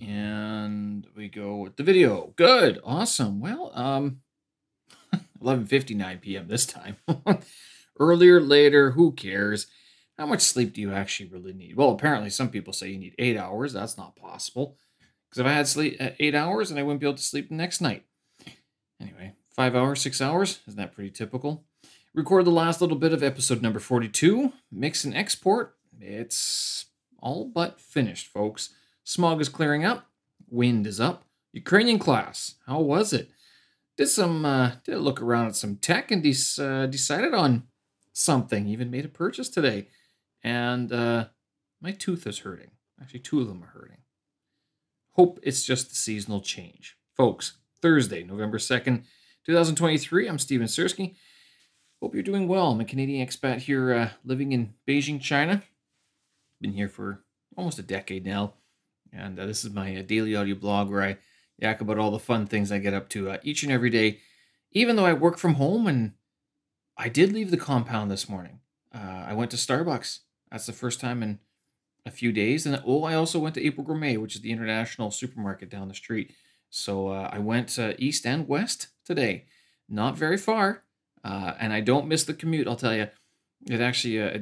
And we go with the video. Good. Awesome. Well, um 11:59 p.m. this time. Earlier, later, who cares? How much sleep do you actually really need? Well, apparently some people say you need 8 hours. That's not possible. Because if I had sleep uh, 8 hours, and I wouldn't be able to sleep the next night. Anyway, 5 hours, 6 hours, isn't that pretty typical? Record the last little bit of episode number 42, mix and export. It's all but finished, folks. Smog is clearing up, wind is up. Ukrainian class, how was it? Did some uh, did a look around at some tech and de- uh, decided on something. Even made a purchase today, and uh, my tooth is hurting. Actually, two of them are hurting. Hope it's just the seasonal change, folks. Thursday, November second, two thousand twenty-three. I'm Steven Sirski. Hope you're doing well. I'm a Canadian expat here, uh, living in Beijing, China. Been here for almost a decade now, and uh, this is my uh, daily audio blog where I yak about all the fun things I get up to uh, each and every day, even though I work from home. And I did leave the compound this morning. Uh, I went to Starbucks. That's the first time in a few days. And oh, I also went to April Gourmet, which is the international supermarket down the street. So uh, I went east and west today. Not very far. Uh, and I don't miss the commute. I'll tell you, it actually uh,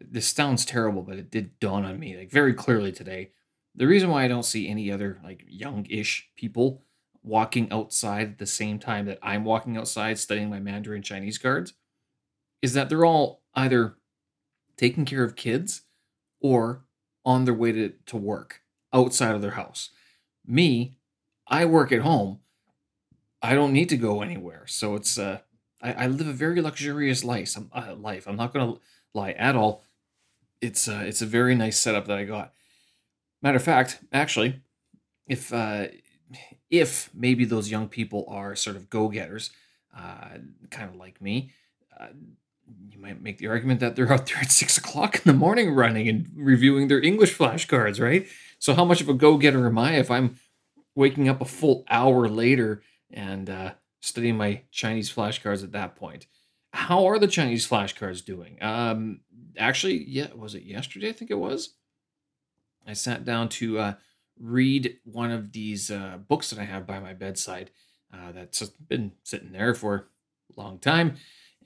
this sounds terrible, but it did dawn on me like very clearly today. The reason why I don't see any other like young-ish people walking outside at the same time that I'm walking outside studying my Mandarin Chinese cards is that they're all either taking care of kids or on their way to, to work outside of their house. Me, I work at home. I don't need to go anywhere. So it's uh I, I live a very luxurious life. I'm, uh, life. I'm not going to lie at all. It's uh, it's a very nice setup that I got. Matter of fact, actually, if uh, if maybe those young people are sort of go getters, uh, kind of like me, uh, you might make the argument that they're out there at six o'clock in the morning running and reviewing their English flashcards, right? So how much of a go getter am I if I'm waking up a full hour later and uh, studying my Chinese flashcards at that point. How are the Chinese flashcards doing? Um, actually, yeah, was it yesterday? I think it was. I sat down to uh, read one of these uh, books that I have by my bedside uh, that's been sitting there for a long time.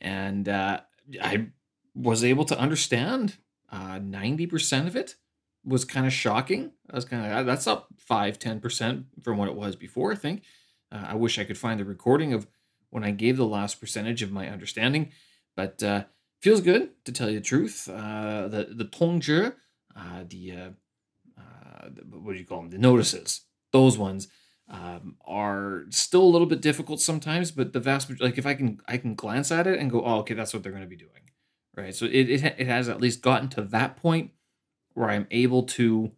And uh, I was able to understand 90% uh, of it was kind of shocking. I was kind of, that's up 5 10% from what it was before, I think. Uh, I wish I could find the recording of when I gave the last percentage of my understanding, but feels good to tell you the truth. The the tongzhi, the, uh, what do you call them? The notices. Those ones um, are still a little bit difficult sometimes, but the vast majority, like if I can I can glance at it and go, oh, okay, that's what they're going to be doing, right? So it, it it has at least gotten to that point where I'm able to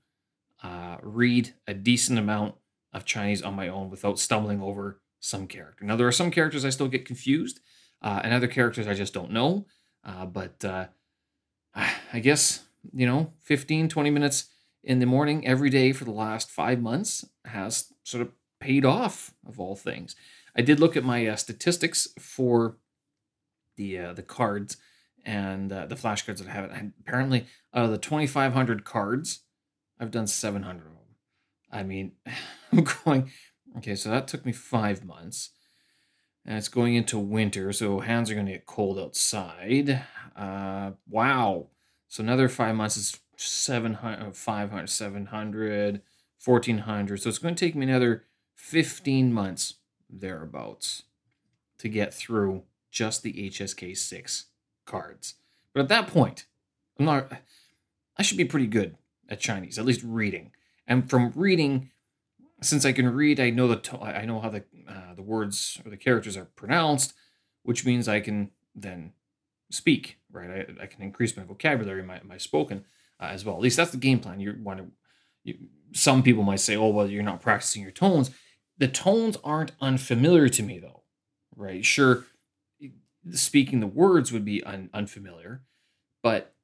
uh, read a decent amount of Chinese on my own without stumbling over some character. Now, there are some characters I still get confused, uh, and other characters I just don't know. Uh, but uh, I guess, you know, 15, 20 minutes in the morning every day for the last five months has sort of paid off, of all things. I did look at my uh, statistics for the uh, the cards and uh, the flashcards that I have. And apparently, out of the 2,500 cards, I've done 700 of them. I mean, I'm going, okay, so that took me five months. And it's going into winter, so hands are going to get cold outside. Uh, wow. So another five months is 700, 500, 700, 1400. So it's going to take me another 15 months thereabouts to get through just the HSK 6 cards. But at that point, I'm not, I should be pretty good at Chinese, at least reading. And from reading, since I can read, I know the to- I know how the uh, the words or the characters are pronounced, which means I can then speak. Right, I, I can increase my vocabulary, my my spoken uh, as well. At least that's the game plan. You want to. You, some people might say, "Oh, well, you're not practicing your tones." The tones aren't unfamiliar to me, though. Right? Sure, speaking the words would be un- unfamiliar, but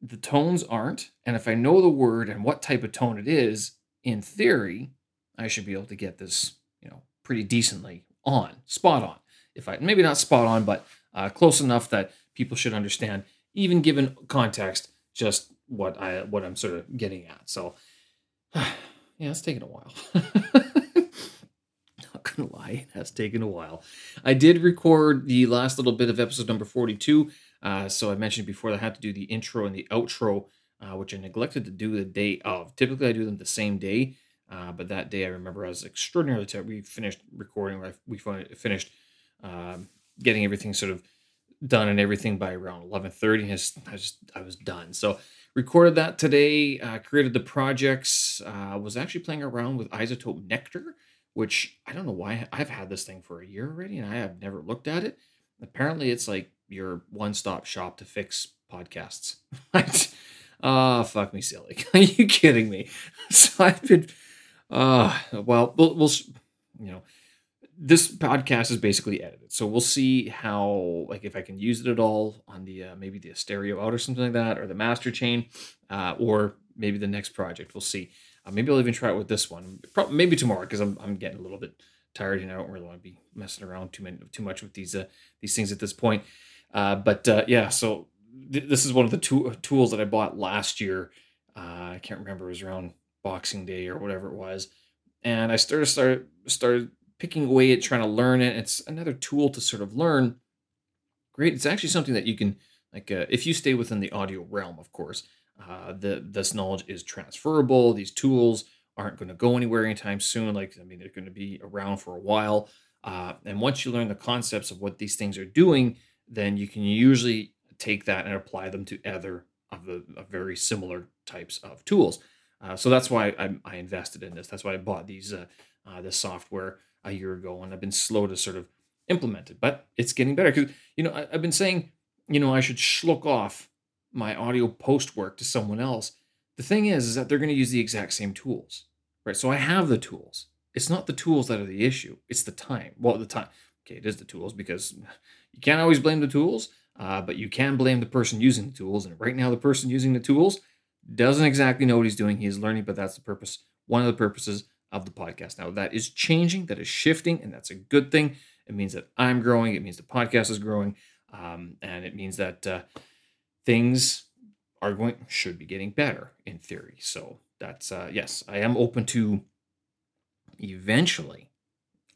the tones aren't. And if I know the word and what type of tone it is, in theory, I should be able to get this, you know, pretty decently on, spot on. If I maybe not spot on, but uh, close enough that people should understand, even given context, just what I what I'm sort of getting at. So, yeah, it's taken a while. Not gonna lie, it has taken a while. I did record the last little bit of episode number 42. Uh, so I mentioned before that I had to do the intro and the outro, uh, which I neglected to do the day of. Typically, I do them the same day, uh, but that day I remember I was extraordinarily tired. We finished recording, we finished um, getting everything sort of done and everything by around 11:30. I just I was done. So recorded that today. Uh, created the projects. Uh, was actually playing around with iZotope Nectar, which I don't know why I've had this thing for a year already, and I have never looked at it. Apparently, it's like your one-stop shop to fix podcasts. oh, fuck me silly. Are you kidding me? So I've been. Uh, we'll, we'll you know this podcast is basically edited so we'll see how like if i can use it at all on the uh, maybe the stereo out or something like that or the master chain uh, or maybe the next project we'll see. Uh, maybe i'll even try it with this one maybe tomorrow because I'm, I'm getting a little bit tired and i don't really want to be messing around too many too much with these uh, these things at this point. Uh, but uh, yeah so th- this is one of the two tools that i bought last year. I can't remember it was around boxing day or whatever it was. And i started started started picking away at trying to learn it. It's another tool to sort of learn. Great. It's actually something that you can like uh, if you stay within the audio realm, of course. Uh, the this knowledge is transferable. These tools aren't going to go anywhere anytime soon. Like I mean, they're going to be around for a while. Uh, and once you learn the concepts of what these things are doing, then you can usually take that and apply them to other of the of very similar types of tools. Uh, so that's why I, I, invested in this. That's why I bought these uh, uh, this software a year ago, and I've been slow to sort of implement it, but it's getting better because you know I, have been saying you know I should schlook off my audio post work to someone else. The thing is, is that they're going to use the exact same tools, right? So I have the tools. It's not the tools that are the issue; it's the time. Well, the time. Okay, it is the tools because you can't always blame the tools, uh, but you can blame the person using the tools. And right now, the person using the tools doesn't exactly know what he's doing. He is learning, but that's the purpose. One of the purposes of the podcast. Now, that is changing, that is shifting, and that's a good thing. It means that I'm growing, it means the podcast is growing, um, and it means that uh, things are going, should be getting better in theory. So, that's, uh, yes, I am open to eventually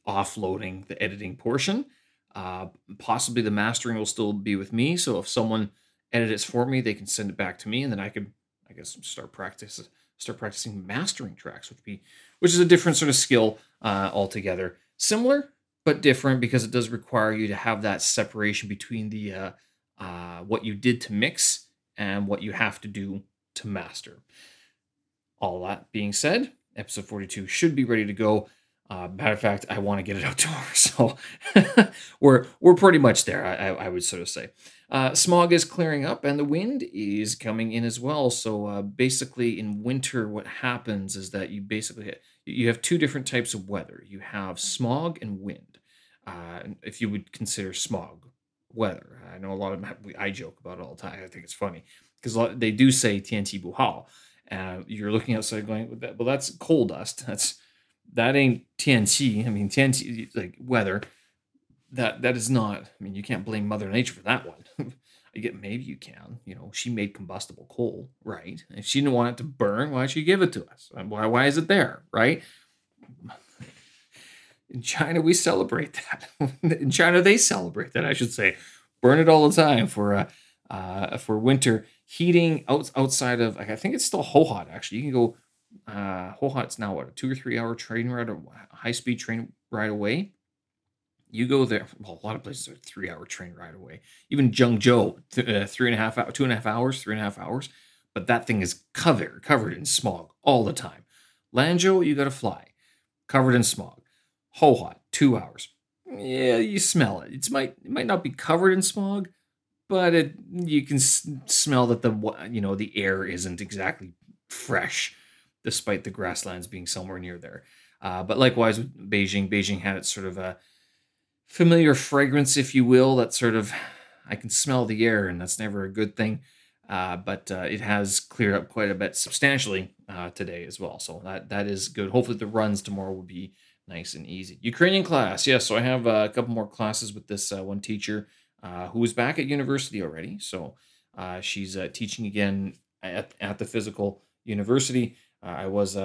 offloading the editing portion. Uh, possibly the mastering will still be with me. So, if someone edits for me, they can send it back to me, and then I could, I guess, start practice start practicing mastering tracks, which be which is a different sort of skill uh, altogether. Similar but different because it does require you to have that separation between the uh, uh, what you did to mix and what you have to do to master. All that being said, episode 42 should be ready to go. Uh, matter of fact, I want to get it out tomorrow, so we're we're pretty much there. I, I would sort of say. Uh, smog is clearing up and the wind is coming in as well. So uh, basically, in winter, what happens is that you basically you have two different types of weather. You have smog and wind. Uh, if you would consider smog weather, I know a lot of them, I joke about it all the time. I think it's funny because they do say tianqi Buhao. Uh, you're looking outside going, well, that's coal dust. That's that ain't tianqi. I mean, tianqi like weather that that is not. I mean, you can't blame Mother Nature for that one. I get maybe you can. You know, she made combustible coal, right? If she didn't want it to burn, why she give it to us? Why why is it there, right? In China, we celebrate that. In China, they celebrate that. I should say, burn it all the time for uh, uh for winter heating out, outside of. I think it's still Hohhot. Actually, you can go. Uh, Hohhot's now what a two or three hour train ride, a high speed train ride away you go there. Well, a lot of places are three hour train ride away. Even Zhengzhou, th- uh, three and a half, two and a half hours, three and a half hours. But that thing is covered, covered in smog all the time. Lanzhou, you got to fly, covered in smog. Hohhot, two hours. Yeah, you smell it. It's might it might not be covered in smog, but it you can s- smell that the you know the air isn't exactly fresh, despite the grasslands being somewhere near there. Uh, but likewise with Beijing, Beijing had its sort of a familiar fragrance, if you will, that sort of I can smell the air, and that's never a good thing. Uh, but uh, it has cleared up quite a bit substantially uh, today as well. So that that is good. Hopefully the runs tomorrow will be nice and easy. Ukrainian class, yes. So I have uh, a couple more classes with this uh, one teacher who is back at university already. So she's teaching again at, at the physical university. I was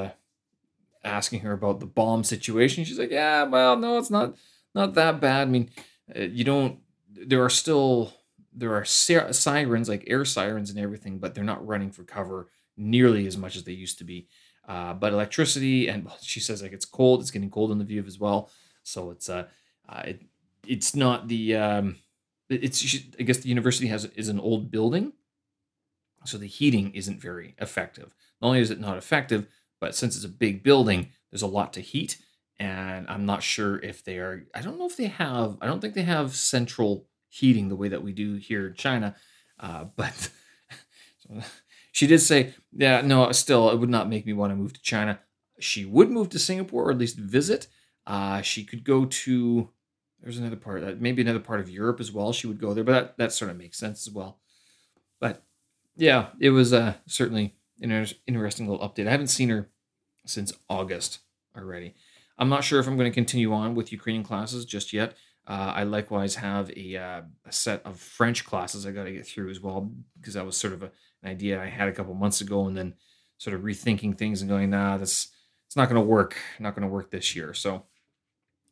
asking her about the bomb situation. She's like, "Yeah, well, no, it's not not that bad. I mean, uh, you don't. There are still there are sirens like air sirens and everything, but they're not running for cover nearly as much as they used to be. Uh, but electricity and she says like it's cold. It's getting cold in the view as well. So it's uh, uh it, it's not the um, it's I guess the university has is an old building, so the heating isn't very effective. Not only is it not effective, but since it's a big building, there's a lot to heat, and I'm not sure if they are. I don't know if they have. I don't think they have central heating the way that we do here in China, uh, but. she did say, yeah, no, still, it would not make me want to move to China. She would move to Singapore or at least visit. Uh, she could go to there's another part that uh, maybe another part of Europe as well. She would go there, but that, that sort of makes sense as well. But yeah, it was uh, certainly an interesting little update. I haven't seen her since August already. I'm not sure if I'm going to continue on with Ukrainian classes just yet. Uh, I likewise have a, uh, a, set of French classes I got to get through as well because that was sort of a, an idea I had a couple months ago, and then sort of rethinking things and going, nah, that's it's not going to work. Not going to work this year. So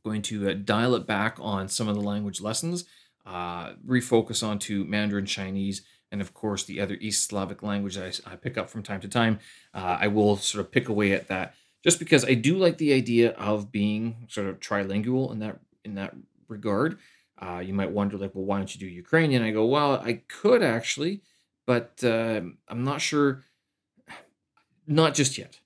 going to uh, dial it back on some of the language lessons, uh, refocus onto Mandarin Chinese, and of course the other East Slavic language that I, I pick up from time to time. Uh, I will sort of pick away at that just because I do like the idea of being sort of trilingual in that in that regard. Uh, you might wonder, like, well, why don't you do Ukrainian? I go, well, I could actually, but uh, I'm not sure. Not just yet.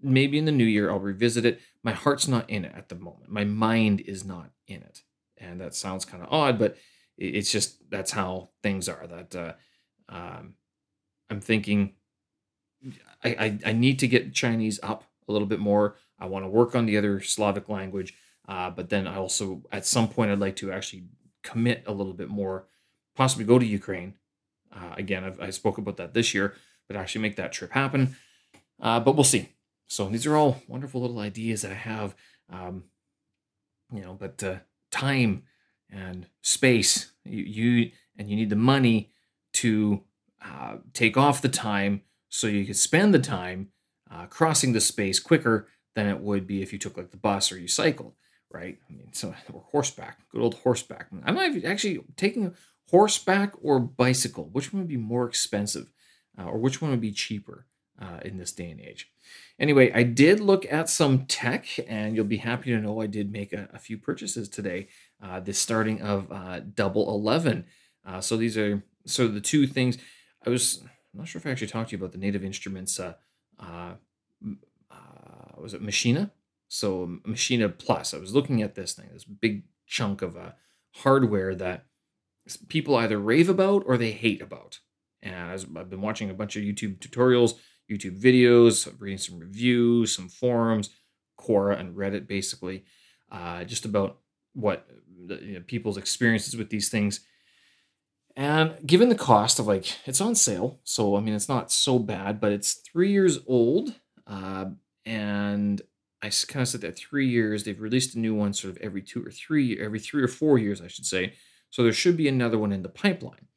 Maybe in the new year I'll revisit it my heart's not in it at the moment. My mind is not in it. And that sounds kind of odd, but it's just that's how things are. That uh, um, I'm thinking I, I, I need to get Chinese up a little bit more. I want to work on the other Slavic language, uh, but then I also at some point I'd like to actually commit a little bit more, possibly go to Ukraine. Uh, again, I've, I spoke about that this year, but actually make that trip happen. Uh, but we'll see. So these are all wonderful little ideas that I have, um, you know, but uh, time and space, you, you, and you need the money to uh, take off the time so you can spend the time uh, crossing the space quicker than it would be if you took like the bus or you cycled, right? I mean, so or horseback, good old horseback. I'm not actually taking horseback or bicycle. Which one would be more expensive, uh, or which one would be cheaper uh, in this day and age? Anyway, I did look at some tech, and you'll be happy to know I did make a, a few purchases today. Uh, the starting of uh, Double Eleven. So these are so the two things. I was I'm not sure if I actually talked to you about the Native Instruments. Uh, uh, uh, was it Machina? So Machina Plus. I was looking at this thing, this big chunk of uh, hardware that people either rave about or they hate about. And I've been watching a bunch of YouTube tutorials YouTube videos, reading some reviews, some forums, Quora and Reddit, basically, uh, just about what the, you know, people's experiences with these things. And given the cost of like, it's on sale, so I mean, it's not so bad, but it's three years old. Uh, and I kind of said that three years. They've released a new one sort of every two or three, every three or four years, I should say. So there should be another one in the pipeline.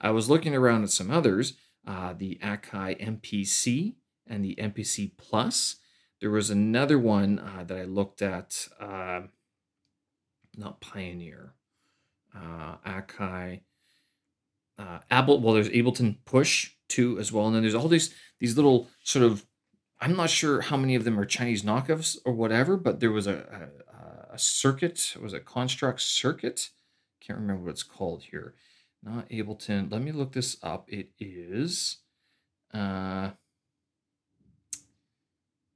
I was looking around at some others, uh, the Akai MPC and the MPC Plus. There was another one uh, that I looked at, uh, not Pioneer, uh, Akai, uh. Well, there's Ableton Push too as well, and then there's all these these little sort of. I'm not sure how many of them are Chinese knockoffs or whatever, but there was a, a, a circuit. Was it Construct Circuit? Can't remember what it's called here not Ableton. Let me look this up. It is uh,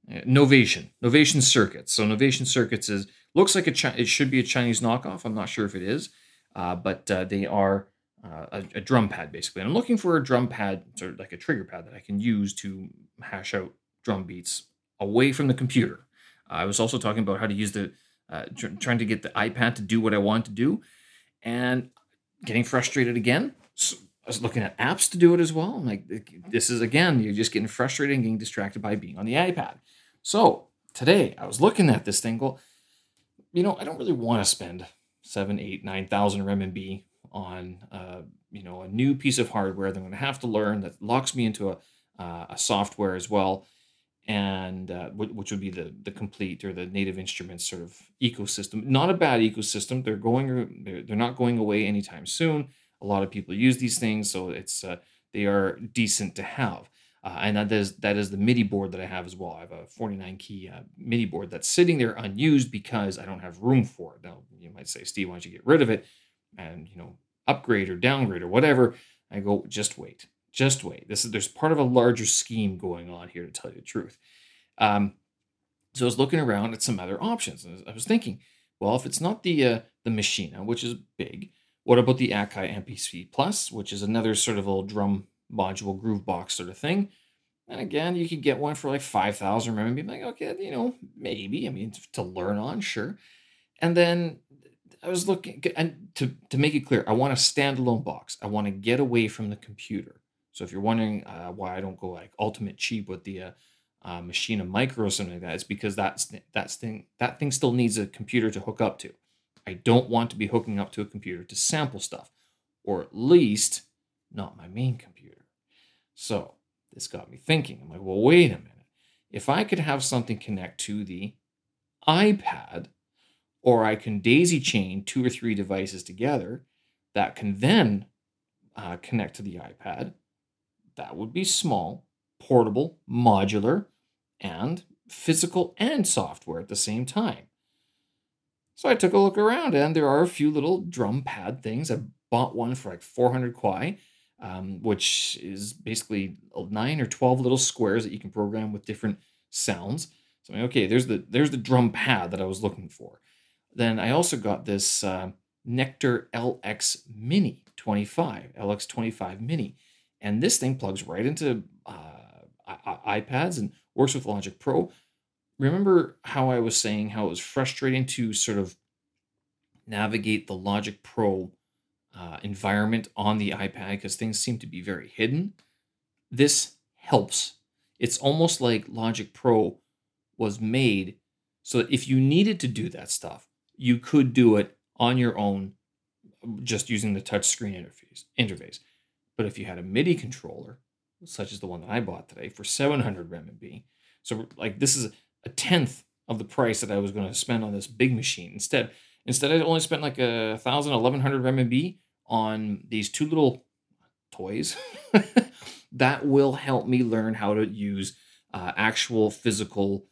Novation, Novation Circuits. So Novation Circuits is looks like a Chi- it should be a Chinese knockoff. I'm not sure if it is, uh, but uh, they are uh, a, a, drum pad basically. And I'm looking for a drum pad, sort of like a trigger pad that I can use to hash out drum beats away from the computer. I was also talking about how to use the uh, tr- trying to get the iPad to do what I want to do, and getting frustrated again. So I was looking at apps to do it as well. I'm like, this is again, you're just getting frustrated and getting distracted by being on the iPad. So today I was looking at this thing, go, you know, I don't really want to spend seven, eight, nine thousand RMB on, uh, you know, a new piece of hardware that I'm going to have to learn that locks me into a, uh, a software as well. and uh, which would be the the complete or the native instruments sort of ecosystem. Not a bad ecosystem. They're going they're, they're not going away anytime soon. A lot of people use these things, so it's uh, they are decent to have. Uh, and that is that is the MIDI board that I have as well. I have a 49 key uh, MIDI board that's sitting there unused because I don't have room for it. Now you might say, Steve, why don't you get rid of it and you know upgrade or downgrade or whatever? I go, just wait, just wait. This is there's part of a larger scheme going on here to tell you the truth. Um, so I was looking around at some other options, and I was thinking, well, if it's not the uh, the Maschine, which is big, what about the Akai MPC Plus, which is another sort of little drum module groove box sort of thing. And again, you could get one for like 5,000 remember, be like, okay, you know, maybe. I mean, to learn on, sure. And then I was looking, and to, to make it clear, I want a standalone box. I want to get away from the computer. So if you're wondering uh, why I don't go like ultimate cheap with the uh, uh, Maschine Micro or something like that, it's because that's that's thing that thing still needs a computer to hook up to. I don't want to be hooking up to a computer to sample stuff, or at least not my main computer. So this got me thinking. I'm like, well, wait a minute. If I could have something connect to the iPad, or I can daisy chain two or three devices together that can then uh, connect to the iPad, that would be small, portable, modular, and physical and software at the same time. So I took a look around, and there are a few little drum pad things. I bought one for like 400 kuai um, which is basically nine or 12 little squares that you can program with different sounds. So, I'm like, okay, there's the, there's the drum pad that I was looking for. Then I also got this uh, Nektar LX Mini 25, LX 25 Mini. And this thing plugs right into uh, iPads and works with Logic Pro. Remember how I was saying how it was frustrating to sort of navigate the Logic Pro uh, environment on the iPad because things seem to be very hidden. This helps. It's almost like Logic Pro was made so that if you needed to do that stuff, you could do it on your own just using the touchscreen interface interface. But if you had a MIDI controller, such as the one that I bought today for 700 RMB, so like this is a tenth of the price that I was going to spend on this big machine. Instead, instead I only spent like a thousand, eleven hundred RMB on these two little toys that will help me learn how to use uh, actual physical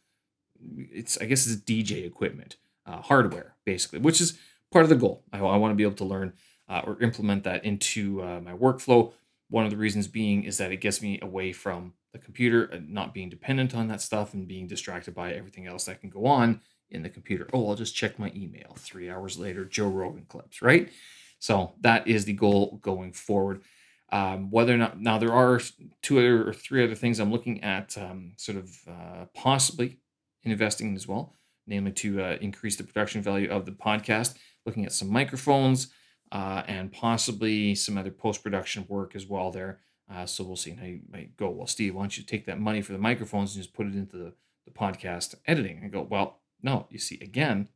it's i guess it's dj equipment uh, hardware basically which is part of the goal. I, I want to be able to learn uh, or implement that into uh, my workflow. One of the reasons being is that it gets me away from the computer and not being dependent on that stuff and being distracted by everything else that can go on in the computer. Oh i'll just check my email three hours later joe rogan clips right? So that is the goal going forward. Um, whether or not now there are two other or three other things I'm looking at, um, sort of uh, possibly investing in as well, namely to uh, increase the production value of the podcast. Looking at some microphones uh, and possibly some other post production work as well there. Uh, so we'll see how you might go. Well, Steve, why don't you take that money for the microphones and just put it into the, the podcast editing? And go, well, no, you see, again,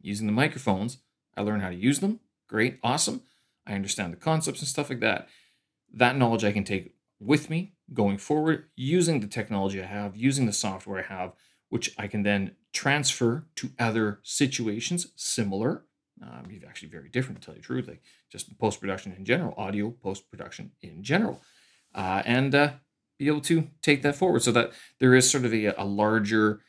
using the microphones, I learn how to use them great, awesome. I understand the concepts and stuff like that. That knowledge I can take with me going forward using the technology I have, using the software I have, which I can then transfer to other situations similar. Um, actually very different to tell you the truth, like just post production in general, audio post production in general, uh, and uh, be able to take that forward so that there is sort of a, a larger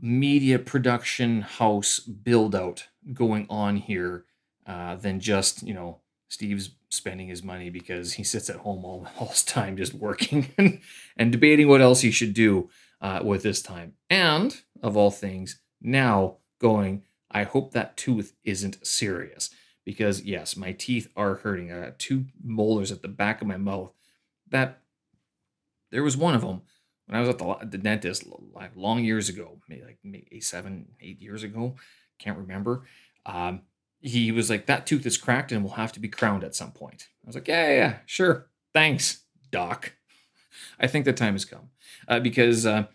media production house build out going on here uh, than just you know Steve's spending his money because he sits at home all, all his time just working and, and debating what else he should do uh, with this time. And of all things, now going, I hope that tooth isn't serious because yes, my teeth are hurting. I got two molars at the back of my mouth. That there was one of them when I was at the, the dentist like long years ago, maybe like maybe seven, eight years ago. Can't remember. Um, he was like, that tooth is cracked and will have to be crowned at some point. I was like, yeah, yeah, yeah sure. Thanks, doc. I think the time has come uh, because uh,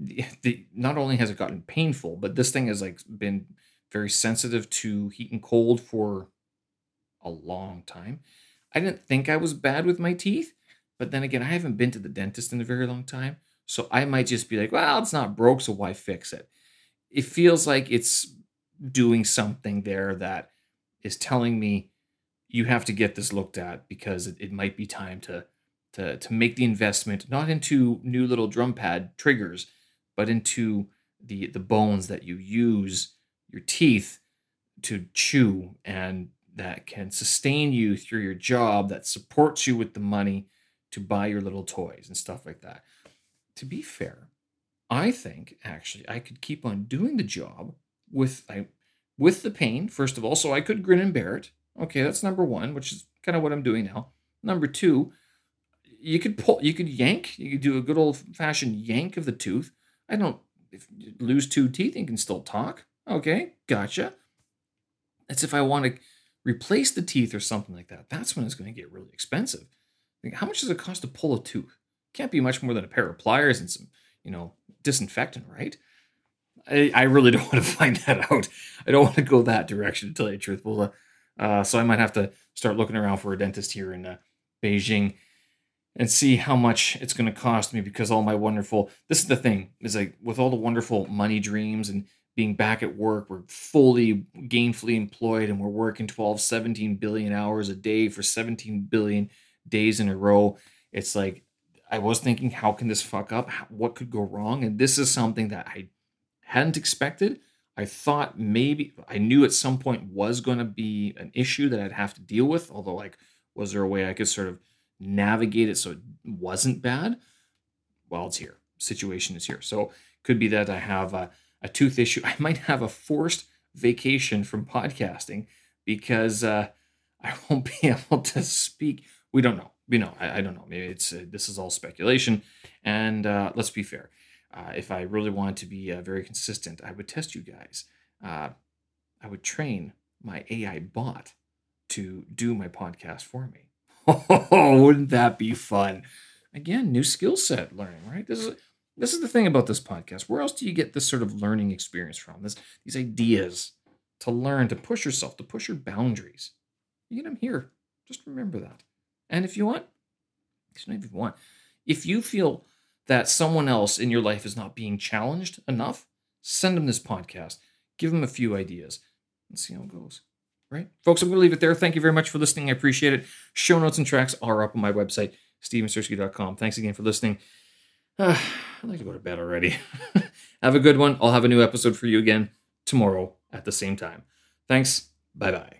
the, not only has it gotten painful, but this thing has like been very sensitive to heat and cold for a long time. I didn't think I was bad with my teeth, but then again, I haven't been to the dentist in a very long time. So I might just be like, well, it's not broke, so why fix it? It feels like it's doing something there that is telling me you have to get this looked at because it, it might be time to to to make the investment not into new little drum pad triggers, but into the the bones that you use your teeth to chew and that can sustain you through your job that supports you with the money to buy your little toys and stuff like that. To be fair, I think actually I could keep on doing the job with I with the pain first of all so I could grin and bear it. Okay, that's number 1, which is kind of what I'm doing now. Number 2, you could pull you could yank, you could do a good old fashioned yank of the tooth. I don't lose two teeth and can still talk. Okay, gotcha. That's if I want to replace the teeth or something like that. That's when it's going to get really expensive. Like, how much does it cost to pull a tooth? Can't be much more than a pair of pliers and some, you know, disinfectant, right? I, I really don't want to find that out. I don't want to go that direction to tell you the truth. Well, uh, so I might have to start looking around for a dentist here in uh, Beijing and see how much it's going to cost me because all my wonderful this is the thing is like with all the wonderful money dreams and being back at work we're fully gainfully employed and we're working 12 17 billion hours a day for 17 billion days in a row. It's like i was thinking how can this fuck up? What could go wrong? And this is something that i hadn't expected. I thought maybe i knew at some point was going to be an issue that i'd have to deal with although like was there a way i could sort of navigate it so it wasn't bad, well, it's here. Situation is here. So could be that I have a, a tooth issue. I might have a forced vacation from podcasting because uh, I won't be able to speak. We don't know. We know. I, I don't know. Maybe it's uh, this is all speculation. And uh, let's be fair. Uh, if I really wanted to be uh, very consistent, I would test you guys. Uh, I would train my AI bot to do my podcast for me. Oh, wouldn't that be fun? Again, new skill set learning, right? This is this is the thing about this podcast. Where else do you get this sort of learning experience from? This these ideas to learn, to push yourself, to push your boundaries. You get them here. Just remember that. And if you want, if you want, if you feel that someone else in your life is not being challenged enough, send them this podcast. Give them a few ideas and see how it goes right? Folks, I'm going to leave it there. Thank you very much for listening. I appreciate it. Show notes and tracks are up on my website, stevensirski.com. Thanks again for listening. Uh, I'd like to go to bed already. have a good one. I'll have a new episode for you again tomorrow at the same time. Thanks. Bye bye.